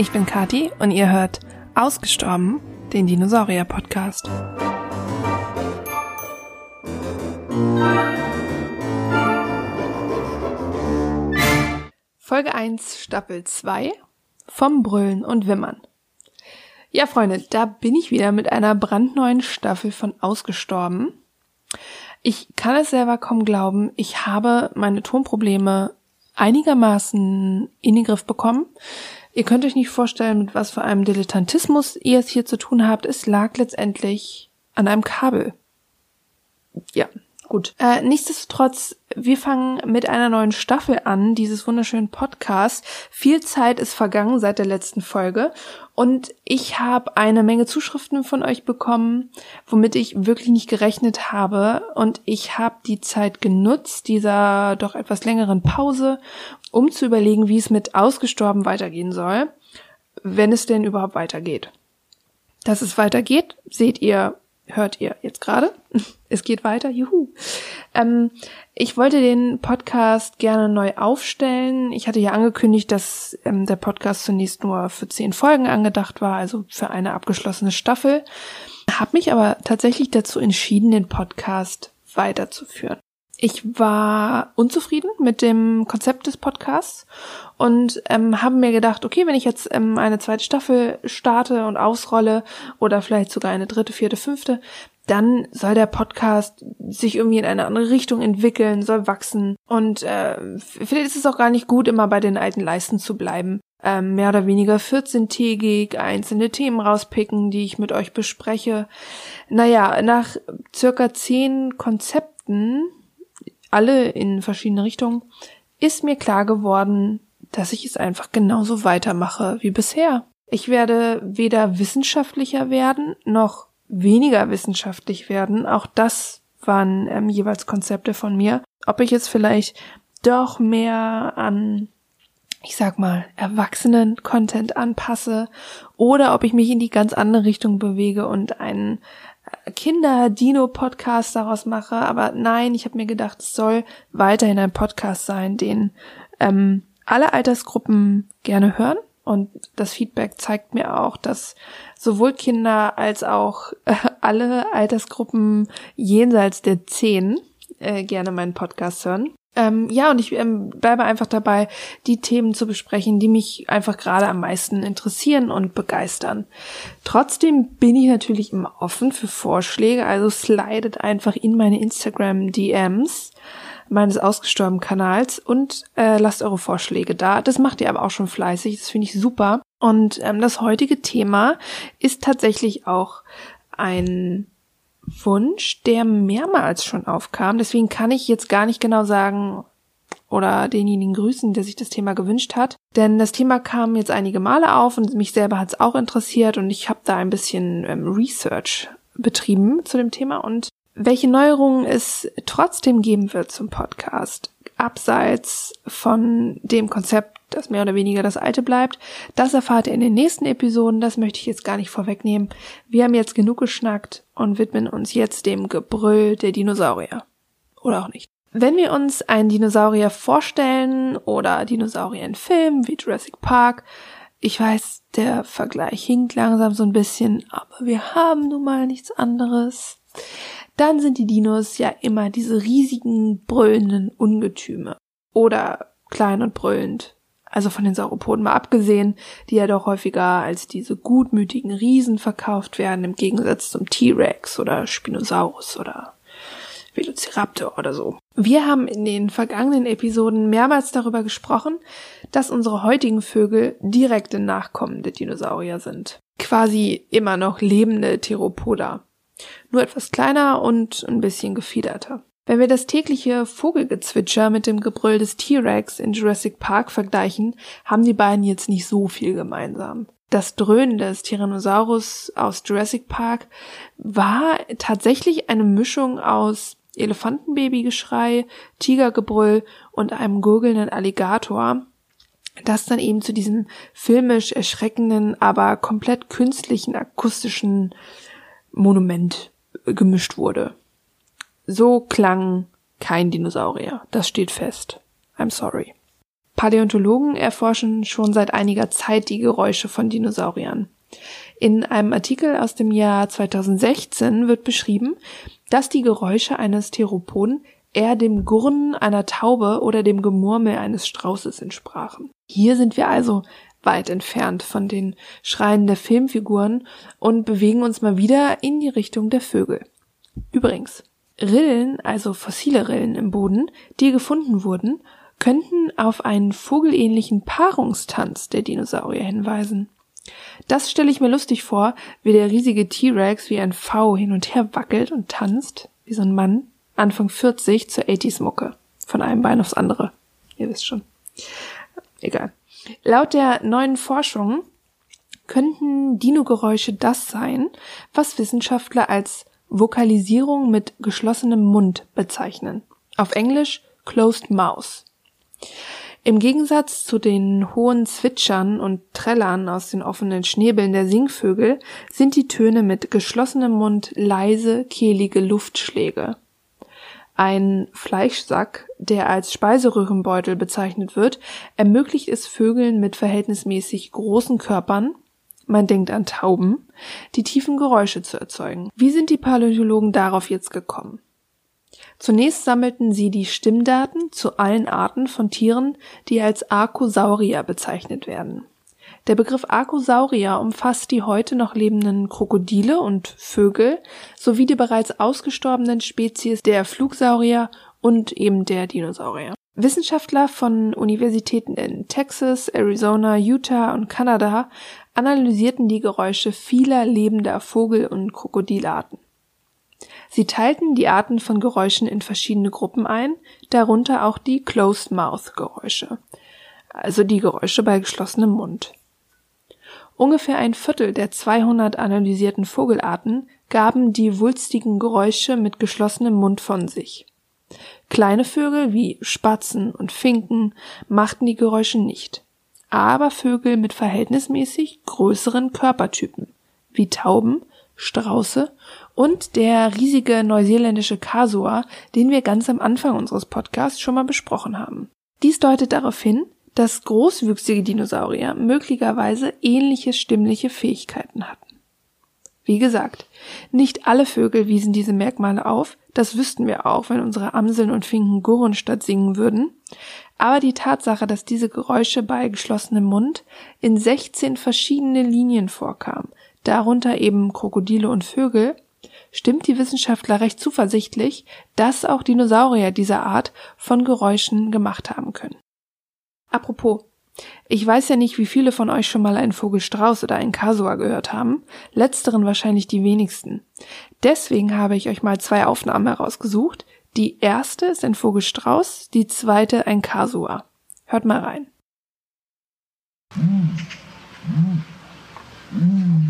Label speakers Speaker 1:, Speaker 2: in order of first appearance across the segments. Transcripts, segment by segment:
Speaker 1: ich bin Kati und ihr hört Ausgestorben, den Dinosaurier-Podcast. Folge 1, Staffel 2 vom Brüllen und Wimmern. Ja, Freunde, da bin ich wieder mit einer brandneuen Staffel von Ausgestorben. Ich kann es selber kaum glauben, ich habe meine Tonprobleme einigermaßen in den Griff bekommen. Ihr könnt euch nicht vorstellen, mit was für einem Dilettantismus ihr es hier zu tun habt. Es lag letztendlich an einem Kabel. Ja, gut. Äh, nichtsdestotrotz, wir fangen mit einer neuen Staffel an, dieses wunderschönen Podcast. Viel Zeit ist vergangen seit der letzten Folge und ich habe eine Menge Zuschriften von euch bekommen, womit ich wirklich nicht gerechnet habe und ich habe die Zeit genutzt, dieser doch etwas längeren Pause, um zu überlegen, wie es mit ausgestorben weitergehen soll, wenn es denn überhaupt weitergeht. Dass es weitergeht, seht ihr, hört ihr jetzt gerade. Es geht weiter, juhu. Ähm, ich wollte den Podcast gerne neu aufstellen. Ich hatte ja angekündigt, dass ähm, der Podcast zunächst nur für zehn Folgen angedacht war, also für eine abgeschlossene Staffel. Habe mich aber tatsächlich dazu entschieden, den Podcast weiterzuführen. Ich war unzufrieden mit dem Konzept des Podcasts und ähm, habe mir gedacht, okay, wenn ich jetzt ähm, eine zweite Staffel starte und ausrolle oder vielleicht sogar eine dritte, vierte, fünfte, dann soll der Podcast sich irgendwie in eine andere Richtung entwickeln, soll wachsen. Und äh, vielleicht ist es auch gar nicht gut, immer bei den alten Leisten zu bleiben. Ähm, mehr oder weniger 14-tägig einzelne Themen rauspicken, die ich mit euch bespreche. Naja, nach circa zehn Konzepten alle in verschiedene Richtungen, ist mir klar geworden, dass ich es einfach genauso weitermache wie bisher. Ich werde weder wissenschaftlicher werden, noch weniger wissenschaftlich werden. Auch das waren ähm, jeweils Konzepte von mir. Ob ich jetzt vielleicht doch mehr an, ich sag mal, erwachsenen Content anpasse oder ob ich mich in die ganz andere Richtung bewege und einen Kinder-Dino-Podcast daraus mache, aber nein, ich habe mir gedacht, es soll weiterhin ein Podcast sein, den ähm, alle Altersgruppen gerne hören. Und das Feedback zeigt mir auch, dass sowohl Kinder als auch äh, alle Altersgruppen jenseits der zehn äh, gerne meinen Podcast hören. Ähm, ja, und ich ähm, bleibe einfach dabei, die Themen zu besprechen, die mich einfach gerade am meisten interessieren und begeistern. Trotzdem bin ich natürlich immer offen für Vorschläge, also slidet einfach in meine Instagram DMs meines ausgestorbenen Kanals und äh, lasst eure Vorschläge da. Das macht ihr aber auch schon fleißig, das finde ich super. Und ähm, das heutige Thema ist tatsächlich auch ein Wunsch, der mehrmals schon aufkam. Deswegen kann ich jetzt gar nicht genau sagen oder denjenigen grüßen, der sich das Thema gewünscht hat. Denn das Thema kam jetzt einige Male auf und mich selber hat es auch interessiert und ich habe da ein bisschen ähm, Research betrieben zu dem Thema und welche Neuerungen es trotzdem geben wird zum Podcast, abseits von dem Konzept, das mehr oder weniger das alte bleibt, das erfahrt ihr in den nächsten Episoden, das möchte ich jetzt gar nicht vorwegnehmen. Wir haben jetzt genug geschnackt und widmen uns jetzt dem Gebrüll der Dinosaurier. Oder auch nicht. Wenn wir uns einen Dinosaurier vorstellen oder Dinosaurier in Filmen wie Jurassic Park, ich weiß, der Vergleich hinkt langsam so ein bisschen, aber wir haben nun mal nichts anderes dann sind die Dinos ja immer diese riesigen, brüllenden Ungetüme. Oder klein und brüllend. Also von den Sauropoden mal abgesehen, die ja doch häufiger als diese gutmütigen Riesen verkauft werden, im Gegensatz zum T-Rex oder Spinosaurus oder Velociraptor oder so. Wir haben in den vergangenen Episoden mehrmals darüber gesprochen, dass unsere heutigen Vögel direkte Nachkommen der Dinosaurier sind. Quasi immer noch lebende Theropoda nur etwas kleiner und ein bisschen gefiederter. Wenn wir das tägliche Vogelgezwitscher mit dem Gebrüll des T-Rex in Jurassic Park vergleichen, haben die beiden jetzt nicht so viel gemeinsam. Das Dröhnen des Tyrannosaurus aus Jurassic Park war tatsächlich eine Mischung aus Elefantenbabygeschrei, Tigergebrüll und einem gurgelnden Alligator, das dann eben zu diesem filmisch erschreckenden, aber komplett künstlichen akustischen Monument gemischt wurde. So klang kein Dinosaurier. Das steht fest. I'm sorry. Paläontologen erforschen schon seit einiger Zeit die Geräusche von Dinosauriern. In einem Artikel aus dem Jahr 2016 wird beschrieben, dass die Geräusche eines Theropoden eher dem Gurren einer Taube oder dem Gemurmel eines Straußes entsprachen. Hier sind wir also weit entfernt von den Schreien der Filmfiguren und bewegen uns mal wieder in die Richtung der Vögel. Übrigens, Rillen, also fossile Rillen im Boden, die gefunden wurden, könnten auf einen vogelähnlichen Paarungstanz der Dinosaurier hinweisen. Das stelle ich mir lustig vor, wie der riesige T-Rex wie ein V hin und her wackelt und tanzt, wie so ein Mann, Anfang 40 zur 80s-Mucke. Von einem Bein aufs andere. Ihr wisst schon. Egal. Laut der neuen Forschung könnten Dino-Geräusche das sein, was Wissenschaftler als Vokalisierung mit geschlossenem Mund bezeichnen. Auf Englisch Closed Mouth. Im Gegensatz zu den hohen Zwitschern und Trällern aus den offenen Schnäbeln der Singvögel sind die Töne mit geschlossenem Mund leise, kehlige Luftschläge. Ein Fleischsack, der als Speiseröhrenbeutel bezeichnet wird, ermöglicht es Vögeln mit verhältnismäßig großen Körpern, man denkt an Tauben, die tiefen Geräusche zu erzeugen. Wie sind die Paläontologen darauf jetzt gekommen? Zunächst sammelten sie die Stimmdaten zu allen Arten von Tieren, die als Archosaurier bezeichnet werden. Der Begriff Archosaurier umfasst die heute noch lebenden Krokodile und Vögel sowie die bereits ausgestorbenen Spezies der Flugsaurier und eben der Dinosaurier. Wissenschaftler von Universitäten in Texas, Arizona, Utah und Kanada analysierten die Geräusche vieler lebender Vogel- und Krokodilarten. Sie teilten die Arten von Geräuschen in verschiedene Gruppen ein, darunter auch die Closed-Mouth-Geräusche, also die Geräusche bei geschlossenem Mund. Ungefähr ein Viertel der 200 analysierten Vogelarten gaben die wulstigen Geräusche mit geschlossenem Mund von sich. Kleine Vögel wie Spatzen und Finken machten die Geräusche nicht, aber Vögel mit verhältnismäßig größeren Körpertypen wie Tauben, Strauße und der riesige neuseeländische Kasua, den wir ganz am Anfang unseres Podcasts schon mal besprochen haben. Dies deutet darauf hin, dass großwüchsige Dinosaurier möglicherweise ähnliche stimmliche Fähigkeiten hatten. Wie gesagt, nicht alle Vögel wiesen diese Merkmale auf, das wüssten wir auch, wenn unsere Amseln und Finken gurren statt singen würden, aber die Tatsache, dass diese Geräusche bei geschlossenem Mund in 16 verschiedene Linien vorkamen, darunter eben Krokodile und Vögel, stimmt die Wissenschaftler recht zuversichtlich, dass auch Dinosaurier dieser Art von Geräuschen gemacht haben können. Apropos, ich weiß ja nicht, wie viele von euch schon mal einen Vogelstrauß oder einen Kasua gehört haben, letzteren wahrscheinlich die wenigsten. Deswegen habe ich euch mal zwei Aufnahmen herausgesucht. Die erste ist ein Vogelstrauß, die zweite ein Kasua. Hört mal rein. Mm. Mm. Mm.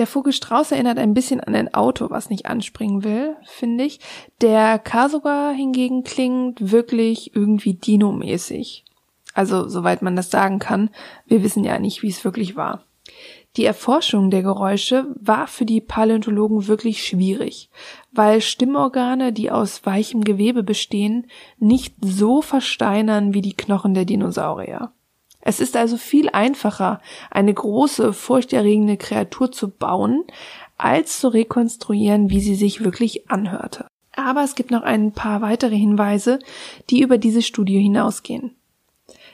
Speaker 1: Der Vogelstrauß erinnert ein bisschen an ein Auto, was nicht anspringen will, finde ich. Der Kasuga hingegen klingt wirklich irgendwie Dino-mäßig. Also, soweit man das sagen kann. Wir wissen ja nicht, wie es wirklich war. Die Erforschung der Geräusche war für die Paläontologen wirklich schwierig, weil Stimmorgane, die aus weichem Gewebe bestehen, nicht so versteinern wie die Knochen der Dinosaurier. Es ist also viel einfacher, eine große, furchterregende Kreatur zu bauen, als zu rekonstruieren, wie sie sich wirklich anhörte. Aber es gibt noch ein paar weitere Hinweise, die über diese Studie hinausgehen.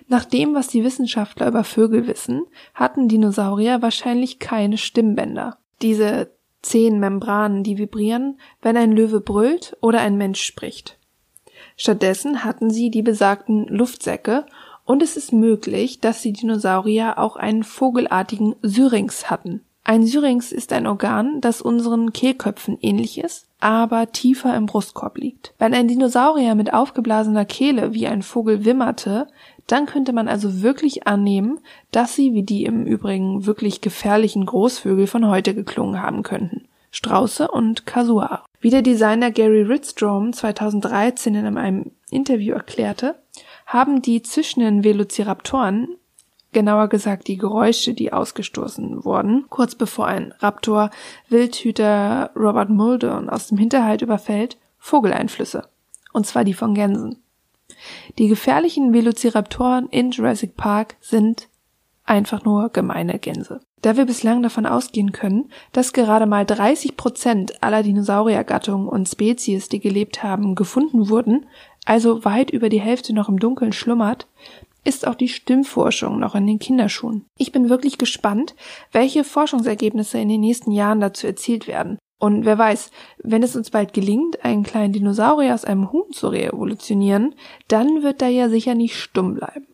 Speaker 1: Nach dem, was die Wissenschaftler über Vögel wissen, hatten Dinosaurier wahrscheinlich keine Stimmbänder. Diese zehn Membranen, die vibrieren, wenn ein Löwe brüllt oder ein Mensch spricht. Stattdessen hatten sie die besagten Luftsäcke und es ist möglich, dass die Dinosaurier auch einen vogelartigen Syrinx hatten, Ein Syrinx ist ein Organ, das unseren Kehlköpfen ähnlich ist, aber tiefer im Brustkorb liegt. Wenn ein Dinosaurier mit aufgeblasener Kehle wie ein Vogel wimmerte, dann könnte man also wirklich annehmen, dass sie wie die im Übrigen wirklich gefährlichen Großvögel von heute geklungen haben könnten. Strauße und Kasuar. Wie der Designer Gary Ridstrom 2013 in einem Interview erklärte, haben die zischenden Velociraptoren genauer gesagt die Geräusche, die ausgestoßen wurden, kurz bevor ein Raptor Wildhüter Robert Muldoon aus dem Hinterhalt überfällt, Vogeleinflüsse. Und zwar die von Gänsen. Die gefährlichen Velociraptoren in Jurassic Park sind einfach nur gemeine Gänse. Da wir bislang davon ausgehen können, dass gerade mal 30 Prozent aller Dinosauriergattungen und Spezies, die gelebt haben, gefunden wurden, also weit über die Hälfte noch im Dunkeln schlummert, ist auch die Stimmforschung noch in den Kinderschuhen. Ich bin wirklich gespannt, welche Forschungsergebnisse in den nächsten Jahren dazu erzielt werden. Und wer weiß, wenn es uns bald gelingt, einen kleinen Dinosaurier aus einem Huhn zu reevolutionieren, dann wird er ja sicher nicht stumm bleiben.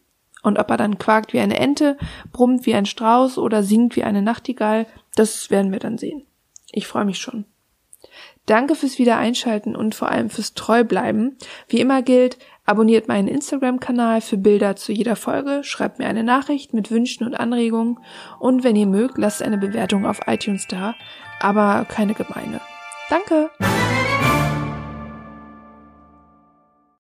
Speaker 1: Und ob er dann quakt wie eine Ente, brummt wie ein Strauß oder singt wie eine Nachtigall, das werden wir dann sehen. Ich freue mich schon. Danke fürs Wiedereinschalten und vor allem fürs Treubleiben. Wie immer gilt, abonniert meinen Instagram-Kanal für Bilder zu jeder Folge, schreibt mir eine Nachricht mit Wünschen und Anregungen und wenn ihr mögt, lasst eine Bewertung auf iTunes da, aber keine gemeine. Danke!